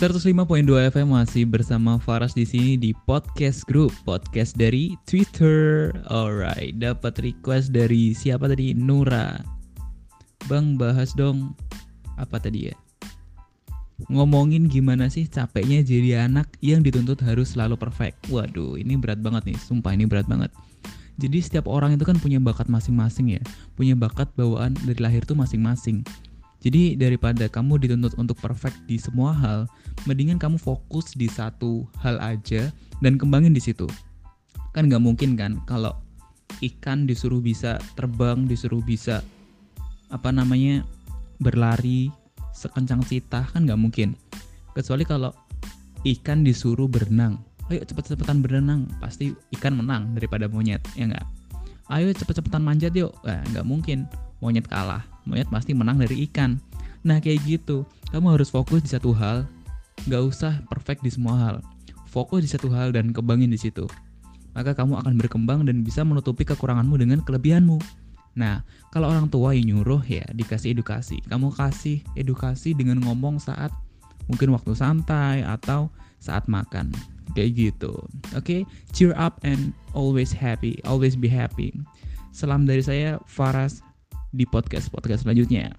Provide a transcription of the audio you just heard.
105.2 FM masih bersama Faras di sini di podcast group podcast dari Twitter. Alright, dapat request dari siapa tadi? Nura. Bang bahas dong apa tadi ya? Ngomongin gimana sih capeknya jadi anak yang dituntut harus selalu perfect. Waduh, ini berat banget nih, sumpah ini berat banget. Jadi setiap orang itu kan punya bakat masing-masing ya, punya bakat bawaan dari lahir tuh masing-masing. Jadi daripada kamu dituntut untuk perfect di semua hal, mendingan kamu fokus di satu hal aja dan kembangin di situ. Kan nggak mungkin kan kalau ikan disuruh bisa terbang, disuruh bisa apa namanya berlari sekencang cita kan nggak mungkin. Kecuali kalau ikan disuruh berenang, ayo cepet-cepetan berenang, pasti ikan menang daripada monyet, ya nggak? Ayo cepet-cepetan manjat yuk, nah, nggak mungkin monyet kalah monyet pasti menang dari ikan nah kayak gitu kamu harus fokus di satu hal nggak usah perfect di semua hal fokus di satu hal dan kembangin di situ maka kamu akan berkembang dan bisa menutupi kekuranganmu dengan kelebihanmu Nah, kalau orang tua yang nyuruh ya dikasih edukasi. Kamu kasih edukasi dengan ngomong saat mungkin waktu santai atau saat makan. Kayak gitu. Oke, okay? cheer up and always happy, always be happy. Salam dari saya Faras di podcast-podcast selanjutnya.